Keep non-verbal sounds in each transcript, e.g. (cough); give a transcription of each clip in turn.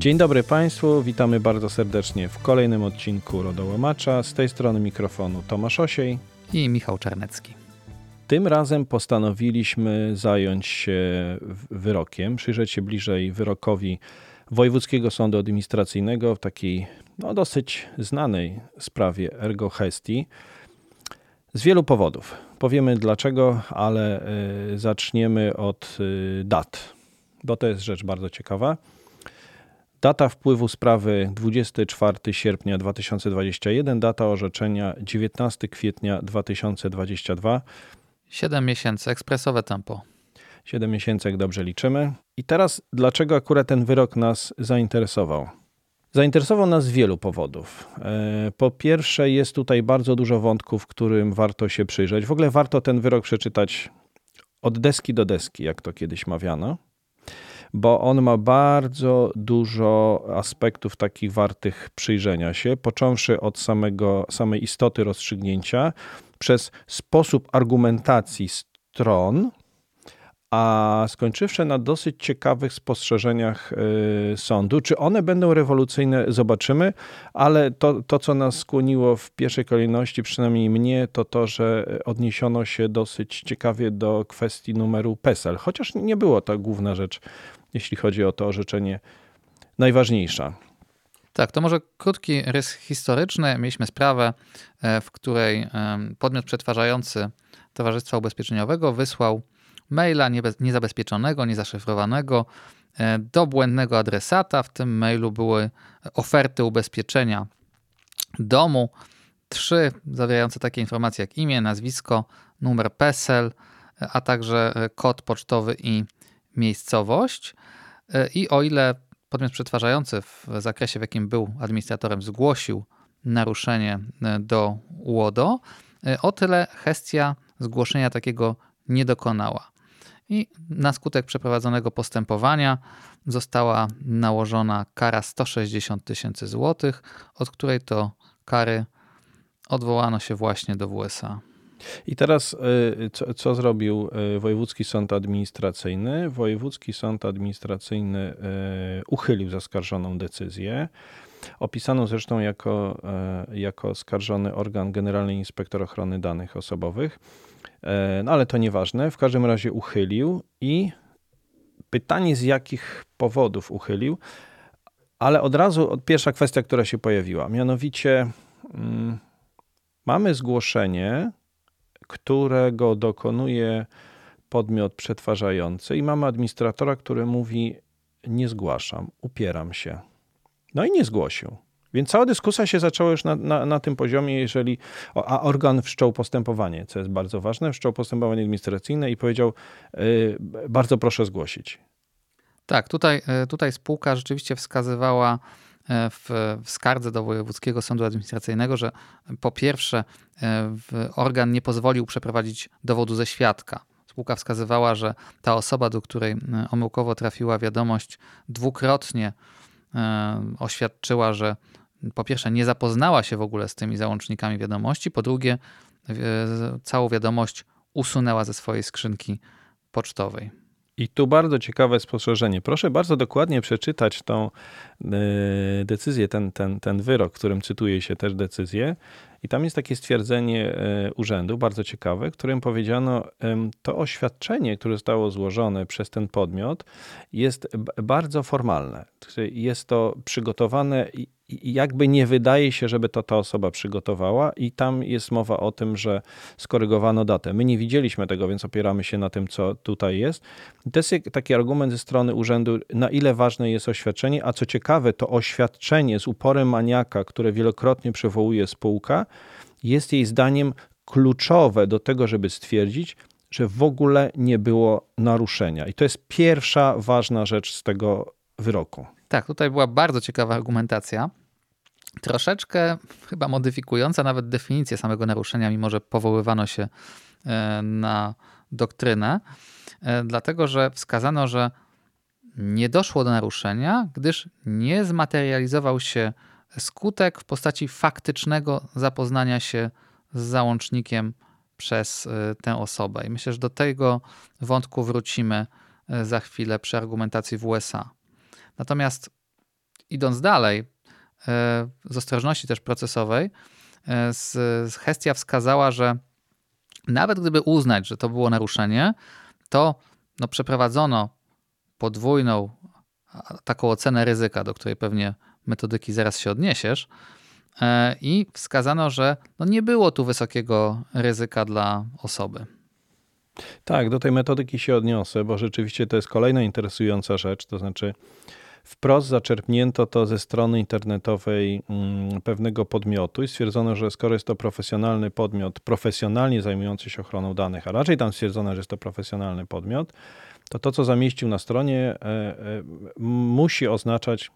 Dzień dobry Państwu, witamy bardzo serdecznie w kolejnym odcinku Rodołomacza. Z tej strony mikrofonu Tomasz Osiej i Michał Czarnecki. Tym razem postanowiliśmy zająć się wyrokiem, przyjrzeć się bliżej wyrokowi Wojewódzkiego Sądu Administracyjnego w takiej no, dosyć znanej sprawie Ergo Hesti. Z wielu powodów. Powiemy dlaczego, ale y, zaczniemy od y, dat, bo to jest rzecz bardzo ciekawa. Data wpływu sprawy 24 sierpnia 2021, data orzeczenia 19 kwietnia 2022. 7 miesięcy, ekspresowe tempo. 7 miesięcy, jak dobrze liczymy. I teraz, dlaczego akurat ten wyrok nas zainteresował? Zainteresował nas z wielu powodów. E, po pierwsze, jest tutaj bardzo dużo wątków, którym warto się przyjrzeć. W ogóle warto ten wyrok przeczytać od deski do deski, jak to kiedyś mawiano bo on ma bardzo dużo aspektów takich wartych przyjrzenia się, począwszy od samego, samej istoty rozstrzygnięcia, przez sposób argumentacji stron, a skończywszy na dosyć ciekawych spostrzeżeniach y, sądu. Czy one będą rewolucyjne, zobaczymy, ale to, to, co nas skłoniło w pierwszej kolejności, przynajmniej mnie, to to, że odniesiono się dosyć ciekawie do kwestii numeru PESEL, chociaż nie było to główna rzecz jeśli chodzi o to orzeczenie najważniejsza. Tak, to może krótki rys historyczny. Mieliśmy sprawę, e, w której podmiot przetwarzający Towarzystwa Ubezpieczeniowego wysłał maila niezabezpieczonego, niezaszyfrowanego e, do błędnego adresata. W tym mailu były oferty ubezpieczenia domu, trzy zawierające takie informacje jak imię, nazwisko, numer PESEL, a także e, kod pocztowy i miejscowość. E, I o ile podmiot przetwarzający w zakresie, w jakim był administratorem, zgłosił naruszenie e, do UODO, e, o tyle Hestia zgłoszenia takiego nie dokonała. I na skutek przeprowadzonego postępowania została nałożona kara 160 tysięcy złotych, od której to kary odwołano się właśnie do WSA. I teraz y, co, co, zrobił y, Wojewódzki Sąd Administracyjny? Wojewódzki Sąd Administracyjny y, uchylił zaskarżoną decyzję, opisaną zresztą jako, jako skarżony organ Generalny Inspektor Ochrony Danych Osobowych. No ale to nieważne. W każdym razie uchylił i pytanie z jakich powodów uchylił, ale od razu pierwsza kwestia, która się pojawiła, mianowicie mm, mamy zgłoszenie którego dokonuje podmiot przetwarzający i mamy administratora, który mówi nie zgłaszam, upieram się. No i nie zgłosił. Więc cała dyskusja się zaczęła już na, na, na, tym poziomie, jeżeli. A organ wszczął postępowanie, co jest bardzo ważne, wszczął postępowanie administracyjne i powiedział: yy, Bardzo proszę zgłosić. Tak, tutaj, y, tutaj spółka rzeczywiście wskazywała w, w skardze do Wojewódzkiego Sądu Administracyjnego, że po pierwsze e, organ nie pozwolił przeprowadzić dowodu ze świadka. Spółka wskazywała, że ta osoba, do której e, omyłkowo trafiła wiadomość, dwukrotnie oświadczyła, że po pierwsze nie zapoznała się w ogóle z tymi załącznikami wiadomości, po drugie całą wiadomość usunęła ze swojej skrzynki pocztowej. I tu bardzo ciekawe spostrzeżenie. Proszę bardzo dokładnie przeczytać tą e, decyzję, ten, ten, ten wyrok, którym cytuje się też decyzję. I tam jest takie stwierdzenie e, urzędu, bardzo ciekawe, którym powiedziano, to oświadczenie, które zostało złożone przez ten podmiot, jest bardzo formalne. Jest to przygotowane jakby nie wydaje się, żeby to ta osoba przygotowała, i tam jest mowa o tym, że skorygowano datę. My nie widzieliśmy tego, więc opieramy się na tym, co tutaj jest. to jest taki argument ze strony urzędu, na ile ważne jest oświadczenie, a co ciekawe, to oświadczenie z uporem maniaka, które wielokrotnie przywołuje spółka, jest jej zdaniem kluczowe do tego, żeby stwierdzić, że w ogóle nie było naruszenia. I to jest pierwsza ważna rzecz z tego wyroku. Tak, tutaj była bardzo ciekawa argumentacja. Troszeczkę chyba modyfikująca nawet definicję samego naruszenia, mimo że powoływano się e, na doktrynę, e, dlatego że wskazano, że nie doszło do naruszenia, gdyż nie zmaterializował się skutek w postaci faktycznego zapoznania się z załącznikiem przez e, tę osobę. I myślę, że do tego wątku wrócimy za chwilę przy argumentacji w USA. Natomiast idąc dalej, z ostrożności też procesowej, Hestia wskazała, że nawet gdyby uznać, że to było naruszenie, to no, przeprowadzono podwójną taką ocenę ryzyka, do której pewnie metodyki zaraz się odniesiesz, e, i wskazano, że no nie było tu wysokiego ryzyka dla osoby. Tak, do tej metodyki się odniosę, bo rzeczywiście to jest kolejna interesująca rzecz, to znaczy wprost zaczerpnięto to ze strony internetowej mm, pewnego podmiotu i stwierdzono, że skoro jest to profesjonalny podmiot, profesjonalnie zajmujący się ochroną danych, a raczej tam stwierdzono, że jest to profesjonalny podmiot, to to, co zamieścił na stronie, e, e, musi oznaczać,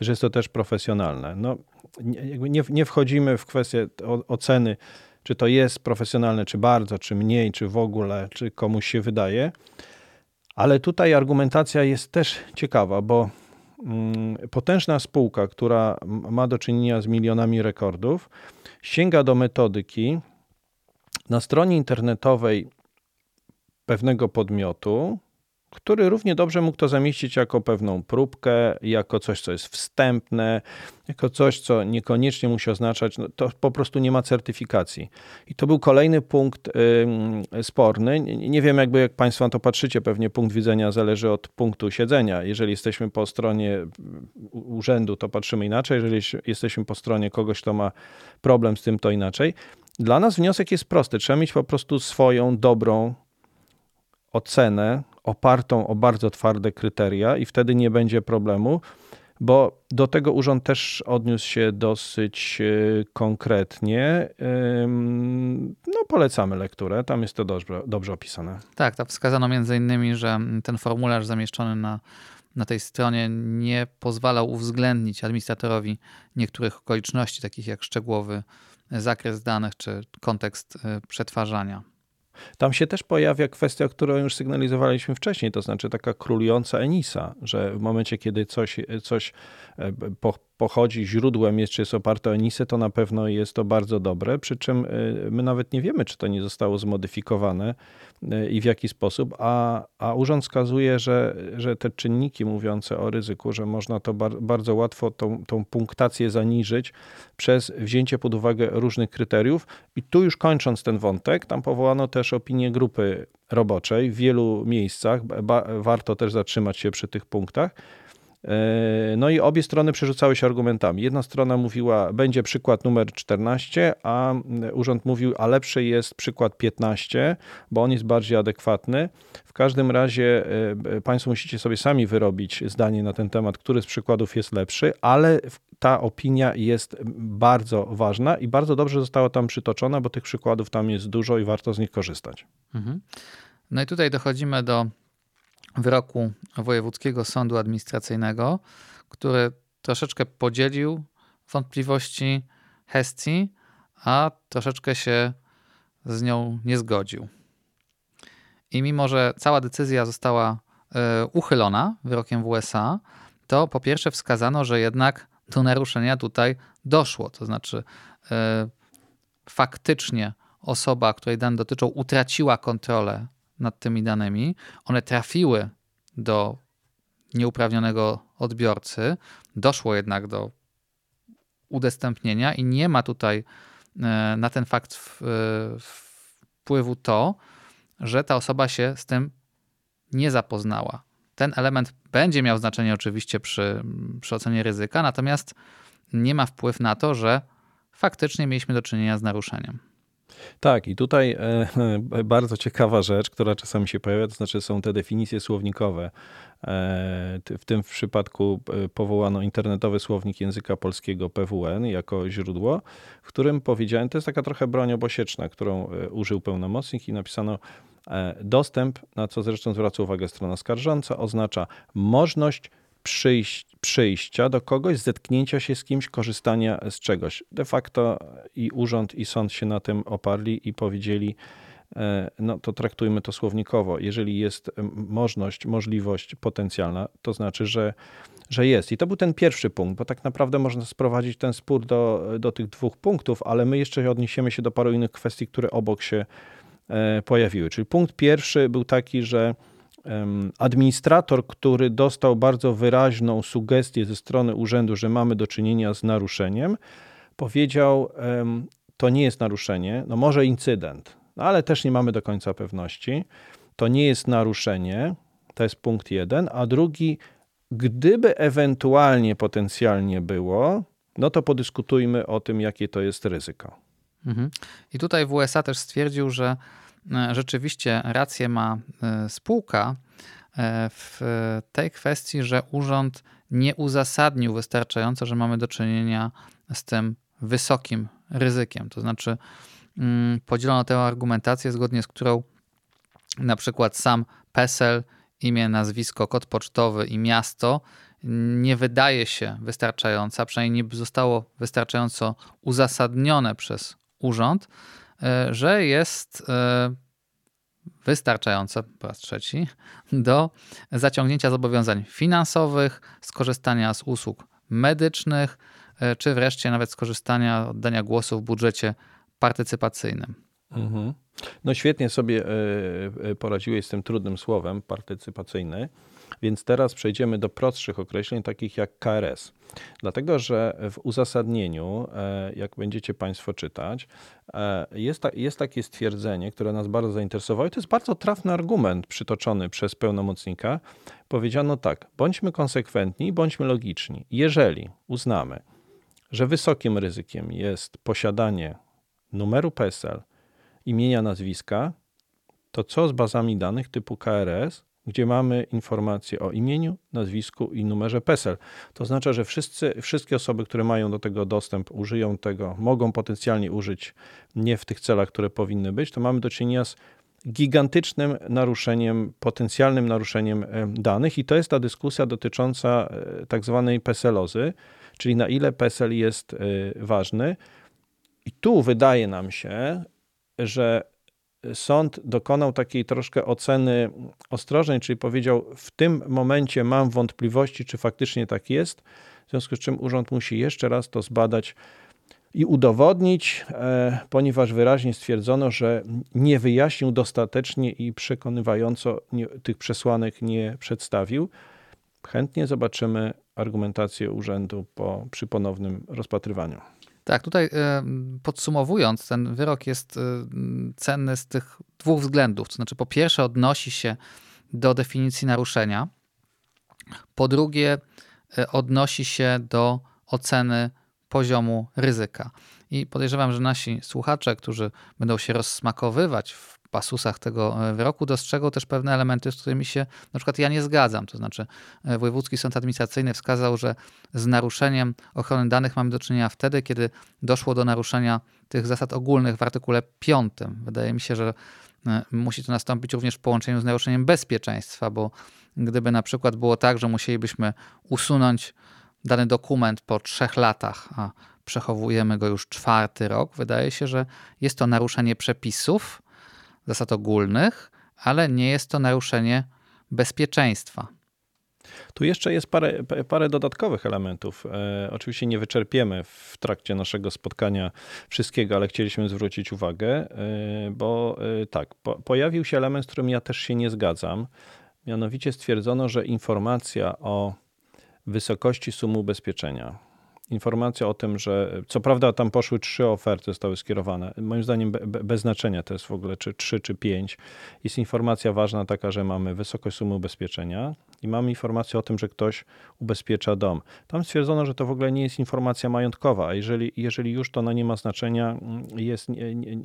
że jest to też profesjonalne. No, nie, nie wchodzimy w kwestię oceny, czy to jest profesjonalne, czy bardzo, czy mniej, czy w ogóle, czy komuś się wydaje. Ale tutaj argumentacja jest też ciekawa, bo potężna spółka, która ma do czynienia z milionami rekordów, sięga do metodyki na stronie internetowej pewnego podmiotu, który równie dobrze mógł to zamieścić jako pewną próbkę, jako coś, co jest wstępne, jako coś, co niekoniecznie musi oznaczać, no to po prostu nie ma certyfikacji. I to był kolejny punkt y, sporny. Nie wiem, jakby jak Państwo na to patrzycie, pewnie punkt widzenia zależy od punktu siedzenia. Jeżeli jesteśmy po stronie urzędu, to patrzymy inaczej, jeżeli jesteśmy po stronie kogoś, kto ma problem z tym, to inaczej. Dla nas wniosek jest prosty. Trzeba mieć po prostu swoją dobrą ocenę opartą o bardzo twarde kryteria i wtedy nie będzie problemu, bo do tego urząd też odniósł się dosyć e, konkretnie. No, polecamy lekturę, tam jest to dobrze, dobrze opisane. Tak, tam wskazano między innymi, że ten formularz zamieszczony na, na tej stronie nie pozwalał uwzględnić administratorowi niektórych okoliczności, takich jak szczegółowy zakres danych czy kontekst e, przetwarzania. Tam się też pojawia kwestia, którą już sygnalizowaliśmy wcześniej, to znaczy taka królująca Enisa, że w momencie, kiedy coś, coś e, pochodzi, źródłem jest, czy jest oparte o Enisę, to na pewno jest to bardzo dobre, przy czym e, my nawet nie wiemy, czy to nie zostało zmodyfikowane e, i w jaki sposób, a, a urząd wskazuje, że, że te czynniki mówiące o ryzyku, że można to bar, bardzo łatwo tą, tą punktację zaniżyć przez wzięcie pod uwagę różnych kryteriów. I tu już kończąc ten wątek, tam powołano też opinię grupy roboczej w wielu miejscach, warto też zatrzymać się przy tych punktach, no i obie strony przerzucały się argumentami. Jedna strona mówiła, będzie przykład numer 14, a urząd mówił, a lepszy jest przykład 15, bo on jest bardziej adekwatny. W każdym razie e, Państwo musicie sobie sami wyrobić zdanie na ten temat, który z przykładów jest lepszy, ale ta opinia jest bardzo ważna i bardzo dobrze została tam przytoczona, bo tych przykładów tam jest dużo i warto z nich korzystać. Mhm. No i tutaj dochodzimy do wyroku Wojewódzkiego Sądu Administracyjnego, który troszeczkę podzielił wątpliwości Hestii, a troszeczkę się z nią nie zgodził. I mimo, że cała decyzja została e, uchylona wyrokiem w USA, to po pierwsze wskazano, że jednak do naruszenia tutaj doszło. To znaczy, e, faktycznie osoba, której dane dotyczą, utraciła kontrolę nad tymi danymi. One trafiły do nieuprawnionego odbiorcy, doszło jednak do udostępnienia i nie ma tutaj e, na ten fakt wpływu to, że ta osoba się z tym nie zapoznała. Ten element będzie miał znaczenie oczywiście przy, przy ocenie ryzyka, natomiast nie ma wpływ na to, że faktycznie mieliśmy do czynienia z naruszeniem. Tak, i tutaj e, (laughs) bardzo ciekawa rzecz, która czasami się pojawia, to znaczy są te definicje słownikowe. E, w tym przypadku e, powołano internetowy słownik języka polskiego PWN jako źródło, w którym powiedziałem, to jest taka trochę broń obosieczna, którą użył pełnomocnik i napisano dostęp, na co zresztą zwraca uwagę strona skarżąca, oznacza możliwość przyjść, przyjścia do kogoś, zetknięcia się z kimś, korzystania z czegoś. De facto i urząd, i sąd się na tym oparli i powiedzieli, e, no to traktujmy to słownikowo. Jeżeli jest możliwość, możliwość potencjalna, to znaczy, że, że jest. I to był ten pierwszy punkt, bo tak naprawdę można sprowadzić ten spór do, do tych dwóch punktów, ale my jeszcze odniesiemy się do paru innych kwestii, które obok się e, pojawiły. Czyli punkt pierwszy był taki, że administrator, który dostał bardzo wyraźną sugestię ze strony urzędu, że mamy do czynienia z naruszeniem, powiedział: To nie jest naruszenie, no może incydent, no ale też nie mamy do końca pewności. To nie jest naruszenie, to jest punkt jeden, a drugi, gdyby ewentualnie potencjalnie było, no to podyskutujmy o tym, jakie to jest ryzyko. Mhm. I tutaj w USA też stwierdził, że rzeczywiście rację ma e, spółka e, w tej kwestii, że urząd nie uzasadnił wystarczająco, że mamy do czynienia z tym wysokim ryzykiem. To znaczy, mm, podzielono tę argumentację, zgodnie z którą na przykład sam PESEL, imię, nazwisko, kod pocztowy i miasto nie wydaje się wystarczająca, przynajmniej nie zostało wystarczająco uzasadnione przez urząd, e, że jest e, wystarczające, po raz trzeci, do zaciągnięcia zobowiązań finansowych, skorzystania z usług medycznych, e, czy wreszcie nawet skorzystania, oddania głosu w budżecie partycypacyjnym. Mhm. No świetnie sobie poradziłeś z tym trudnym słowem, partycypacyjny. Więc teraz przejdziemy do prostszych określeń, takich jak KRS. Dlatego, że w uzasadnieniu, e, jak będziecie Państwo czytać, e, jest, ta, jest takie stwierdzenie, które nas bardzo zainteresowało i to jest bardzo trafny argument przytoczony przez pełnomocnika. Powiedziano tak, bądźmy konsekwentni, bądźmy logiczni. Jeżeli uznamy, że wysokim ryzykiem jest posiadanie numeru PESEL, imienia, nazwiska, to co z bazami danych typu KRS, gdzie mamy informacje o imieniu, nazwisku i numerze PESEL. To oznacza, że wszyscy, wszystkie osoby, które mają do tego dostęp, użyją tego, mogą potencjalnie użyć nie w tych celach, które powinny być, to mamy do czynienia z gigantycznym naruszeniem, potencjalnym naruszeniem e, danych i to jest ta dyskusja dotycząca e, tak zwanej PESELozy, czyli na ile PESEL jest e, ważny. I tu wydaje nam się, że sąd dokonał takiej troszkę oceny ostrożnej, czyli powiedział, w tym momencie mam wątpliwości, czy faktycznie tak jest, w związku z czym urząd musi jeszcze raz to zbadać i udowodnić, e, ponieważ wyraźnie stwierdzono, że nie wyjaśnił dostatecznie i przekonywająco tych przesłanek nie przedstawił. Chętnie zobaczymy argumentację urzędu po, przy ponownym rozpatrywaniu. Tak, tutaj e, podsumowując, ten wyrok jest e, cenny z tych dwóch względów. To znaczy, po pierwsze, odnosi się do definicji naruszenia, po drugie, e, odnosi się do oceny poziomu ryzyka. I podejrzewam, że nasi słuchacze, którzy będą się rozsmakowywać w pasusach tego e, wyroku dostrzegał też pewne elementy, z którymi się na przykład ja nie zgadzam. To znaczy, e, Wojewódzki Sąd Administracyjny wskazał, że z naruszeniem ochrony danych mamy do czynienia wtedy, kiedy doszło do naruszenia tych zasad ogólnych w artykule 5. Wydaje mi się, że e, musi to nastąpić również w połączeniu z naruszeniem bezpieczeństwa, bo gdyby na przykład było tak, że musielibyśmy usunąć dany dokument po trzech latach, a przechowujemy go już czwarty rok, wydaje się, że jest to naruszenie przepisów, zasad ogólnych, ale nie jest to naruszenie bezpieczeństwa. Tu jeszcze jest parę, parę dodatkowych elementów. E, oczywiście nie wyczerpiemy w trakcie naszego spotkania wszystkiego, ale chcieliśmy zwrócić uwagę, e, bo e, tak, po, pojawił się element, z którym ja też się nie zgadzam. Mianowicie stwierdzono, że informacja o wysokości sumy ubezpieczenia informacja o tym, że co prawda tam poszły trzy oferty, zostały skierowane. Moim zdaniem be, be, bez znaczenia to jest w ogóle czy trzy, czy pięć. Jest informacja ważna taka, że mamy wysokość sumy ubezpieczenia i mamy informację o tym, że ktoś ubezpiecza dom. Tam stwierdzono, że to w ogóle nie jest informacja majątkowa, a jeżeli, jeżeli już to ona nie ma znaczenia, jest nie, nie,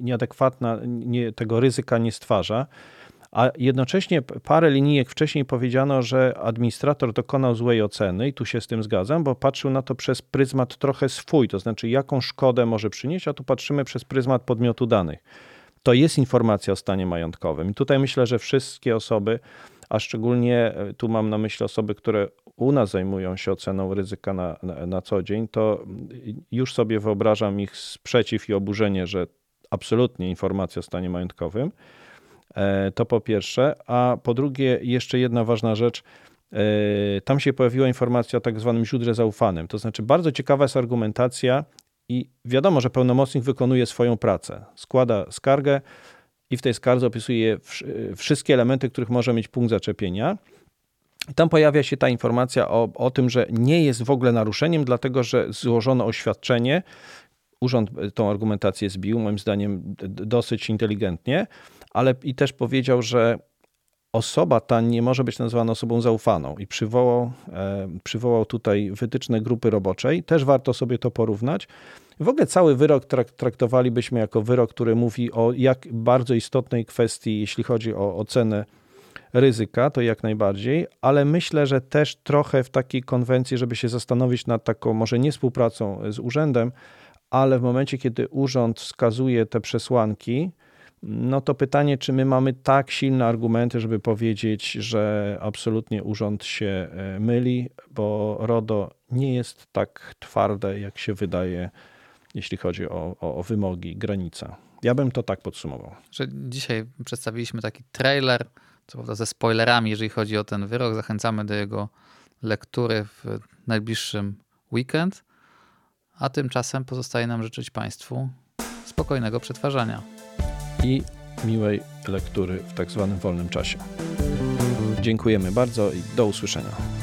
nieadekwatna, nie, tego ryzyka nie stwarza, a jednocześnie parę linijek wcześniej powiedziano, że administrator dokonał złej oceny i tu się z tym zgadzam, bo patrzył na to przez pryzmat trochę swój, to znaczy jaką szkodę może przynieść, a tu patrzymy przez pryzmat podmiotu danych. To jest informacja o stanie majątkowym. I tutaj myślę, że wszystkie osoby, a szczególnie e, tu mam na myśli osoby, które u nas zajmują się oceną ryzyka na, na, na co dzień, to już sobie wyobrażam ich sprzeciw i oburzenie, że absolutnie informacja o stanie majątkowym. E, to po pierwsze. A po drugie, jeszcze jedna ważna rzecz. E, tam się pojawiła informacja o tak zwanym źródle zaufanym. To znaczy, bardzo ciekawa jest argumentacja, i wiadomo, że pełnomocnik wykonuje swoją pracę. Składa skargę i w tej skardze opisuje wszystkie elementy, których może mieć punkt zaczepienia. Tam pojawia się ta informacja o, o tym, że nie jest w ogóle naruszeniem, dlatego że złożono oświadczenie. Urząd tą argumentację zbił, moim zdaniem dosyć inteligentnie, ale i też powiedział, że osoba ta nie może być nazywana osobą zaufaną i przywołał, e, przywołał tutaj wytyczne grupy roboczej. Też warto sobie to porównać. W ogóle cały wyrok traktowalibyśmy jako wyrok, który mówi o jak bardzo istotnej kwestii, jeśli chodzi o ocenę ryzyka, to jak najbardziej, ale myślę, że też trochę w takiej konwencji, żeby się zastanowić nad taką może nie współpracą z urzędem, ale w momencie, kiedy urząd wskazuje te przesłanki, no to pytanie, czy my mamy tak silne argumenty, żeby powiedzieć, że absolutnie urząd się e, myli, bo RODO nie jest tak twarde, jak się wydaje, jeśli chodzi o, o, o wymogi, granica. Ja bym to tak podsumował. Że dzisiaj przedstawiliśmy taki trailer, co prawda ze spoilerami, jeżeli chodzi o ten wyrok. Zachęcamy do jego lektury w najbliższym weekend. A tymczasem pozostaje nam życzyć Państwu spokojnego przetwarzania. I miłej lektury w tak zwanym wolnym czasie. Dziękujemy bardzo i do usłyszenia.